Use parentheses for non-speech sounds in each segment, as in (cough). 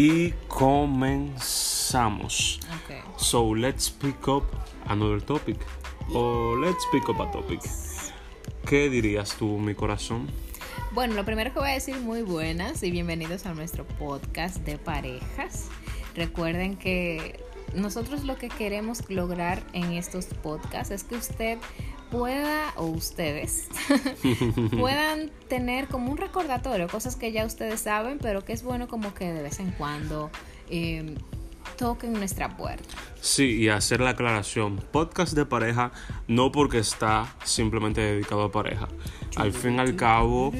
Y comenzamos. Okay. So let's pick up another topic. O let's pick up a topic. ¿Qué dirías tú, mi corazón? Bueno, lo primero que voy a decir muy buenas y bienvenidos a nuestro podcast de parejas. Recuerden que nosotros lo que queremos lograr en estos podcasts es que usted pueda, o ustedes, (laughs) puedan tener como un recordatorio, cosas que ya ustedes saben, pero que es bueno como que de vez en cuando eh, toquen nuestra puerta. Sí, y hacer la aclaración. Podcast de pareja no porque está simplemente dedicado a pareja. Al fin y al cabo,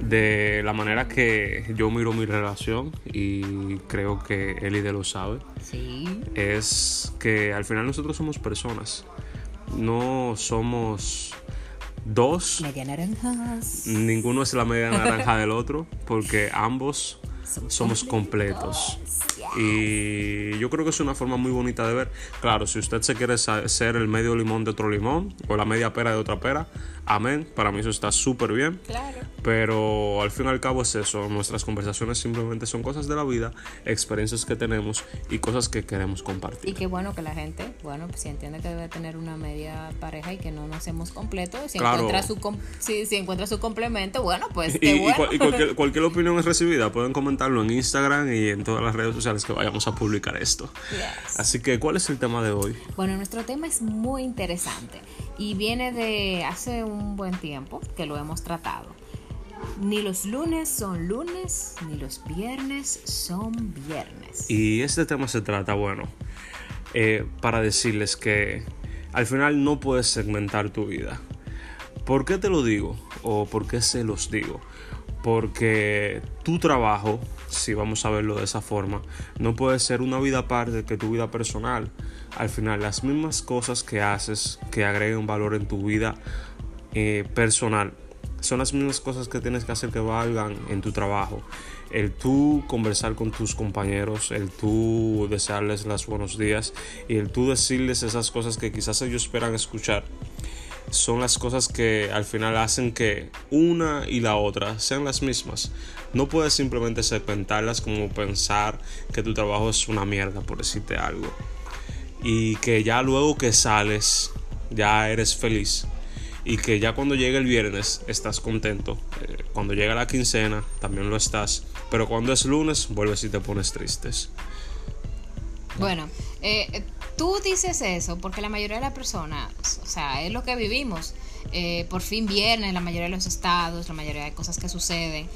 de la manera que yo miro mi relación, y creo que Elide lo sabe, Sí. es que al final nosotros somos personas. No somos dos. Media naranjas. Ninguno es la media naranja del otro, porque ambos somos completos. Y yo creo que es una forma muy bonita de ver. Claro, si usted se quiere ser el medio limón de otro limón o la media pera de otra pera, amén. Para mí eso está súper bien. Claro. Pero al fin y al cabo es eso. Nuestras conversaciones simplemente son cosas de la vida, experiencias que tenemos y cosas que queremos Y compartir. qué bueno que la gente, bueno, pues si entiende que debe tener una media pareja y que no nacemos completos, si, Claro. encuentra su com- si, si encuentra su complemento, bueno, pues Y, qué y bueno. cual- y cualquier, (laughs) cualquier opinión es recibida. Pueden comentarlo en Instagram y en todas las redes sociales que vayamos a publicar esto. Yes. Así que, ¿cuál es el tema de hoy? Bueno, nuestro tema es muy interesante y viene de hace un buen tiempo que lo hemos tratado. Ni los lunes son lunes, ni los viernes son viernes. Y este tema se trata, bueno, eh, para decirles que al final no puedes segmentar tu vida. ¿Por qué te lo digo? ¿O por qué se los digo? Porque tu trabajo, si vamos a verlo de esa forma, no puede ser una vida aparte que tu vida personal. Al final, las mismas cosas que haces que agreguen valor en tu vida eh, personal son las mismas cosas que tienes que hacer que valgan en tu trabajo. El tú conversar con tus compañeros, el tú desearles los buenos días y el tú decirles esas cosas que quizás ellos esperan escuchar son las cosas que al final hacen que una y la otra sean las mismas. No puedes simplemente segmentarlas como pensar que tu trabajo es una mierda, por decirte algo. Y que ya luego que sales, ya eres feliz. Y que ya cuando llegue el viernes estás contento. Eh, Cuando llega la quincena también lo estás. Pero cuando es lunes vuelves y te pones tristes. Bueno, eh, tú dices eso porque la mayoría de las personas, o sea, es lo que vivimos. Eh, por fin viernes, la mayoría de los estados, la mayoría de cosas que suceden.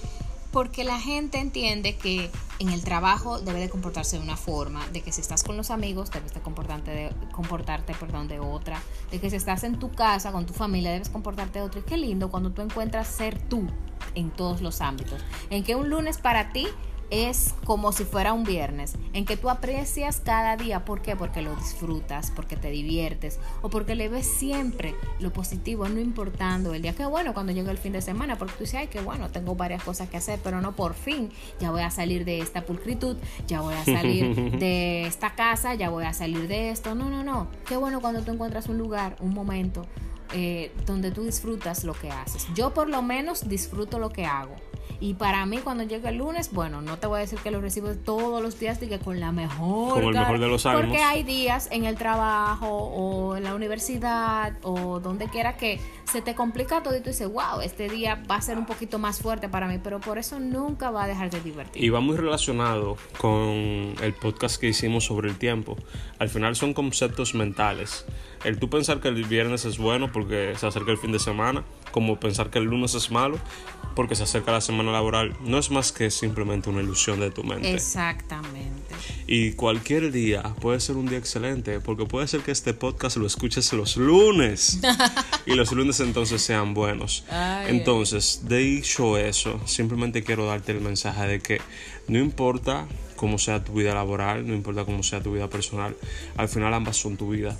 Porque la gente entiende que en el trabajo debe de comportarse de una forma, de que si estás con los amigos debes de comportarte de, comportarte perdón, de otra, de que si estás en tu casa con tu familia debes comportarte de otra. Y qué lindo cuando tú encuentras ser tú en todos los ámbitos. En que un lunes para ti es como si fuera un viernes, en que tú aprecias cada día. ¿Por qué? Porque lo disfrutas, porque te diviertes o porque le ves siempre lo positivo, no importando el día. Qué bueno cuando llega el fin de semana, porque tú dices, ay, qué bueno, tengo varias cosas que hacer, pero no por fin. Ya voy a salir de esta pulcritud, ya voy a salir (laughs) de esta casa, ya voy a salir de esto. No, no, no. Qué bueno cuando tú encuentras un lugar, un momento eh, donde tú disfrutas lo que haces. Yo por lo menos disfruto lo que hago. Y para mí cuando llega el lunes, bueno, no te voy a decir que lo recibo todos los días que con la mejor Con el mejor de los ánimos. Porque hay días en el trabajo o en la universidad o donde quiera que se te complica todo y tú dices, wow, este día va a ser un poquito más fuerte para mí, pero por eso nunca va a dejar de divertir. Y va muy relacionado con el podcast que hicimos sobre el tiempo. Al final son conceptos mentales. El tú pensar que el viernes es bueno porque se acerca el fin de semana, como pensar que el lunes es malo porque se acerca la semana laboral, no es más que simplemente una ilusión de tu mente. Exactamente. Y cualquier día puede ser un día excelente, porque puede ser que este podcast lo escuches los lunes (laughs) y los lunes entonces sean buenos. Ay, entonces, dicho eso, simplemente quiero darte el mensaje de que no importa cómo sea tu vida laboral, no importa cómo sea tu vida personal, al final ambas son tu vida.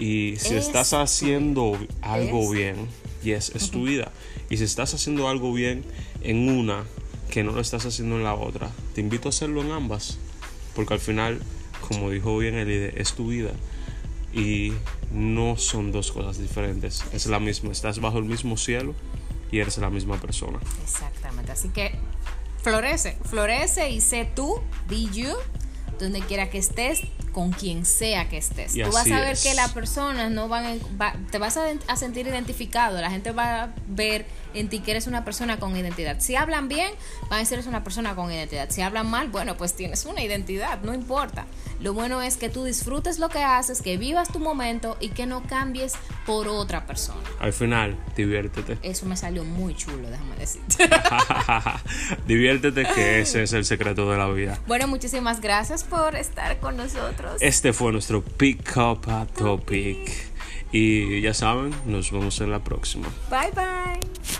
Y si Es estás haciendo algo es- bien, yes, es tu vida. Y si estás haciendo algo bien en una que no lo estás haciendo en la otra, te invito a hacerlo en ambas. Porque al final, como dijo bien Elide, es tu vida. Y no son dos cosas diferentes. Es la misma. Estás bajo el mismo cielo y eres la misma persona. Exactamente. Así que florece, florece y sé tú, be you, donde quiera que estés, con quien sea que estés. Y Tú vas a ver es. que las personas no van, a- va- te vas a, a sentir identificado, la gente va a ver en ti que eres una persona con identidad. Si hablan bien, van a decir eres una persona con identidad. Si hablan mal, bueno, pues tienes una identidad, no importa. Lo bueno es que tú disfrutes lo que haces, que vivas tu momento y que no cambies por otra persona. Al final, diviértete. Eso me salió muy chulo, déjame decirte. (laughs) diviértete, que ese es el secreto de la vida. bueno, muchísimas gracias por estar con nosotros. Este fue nuestro Pick Up a Topic. Y ya saben, nos vemos en la próxima. Bye bye.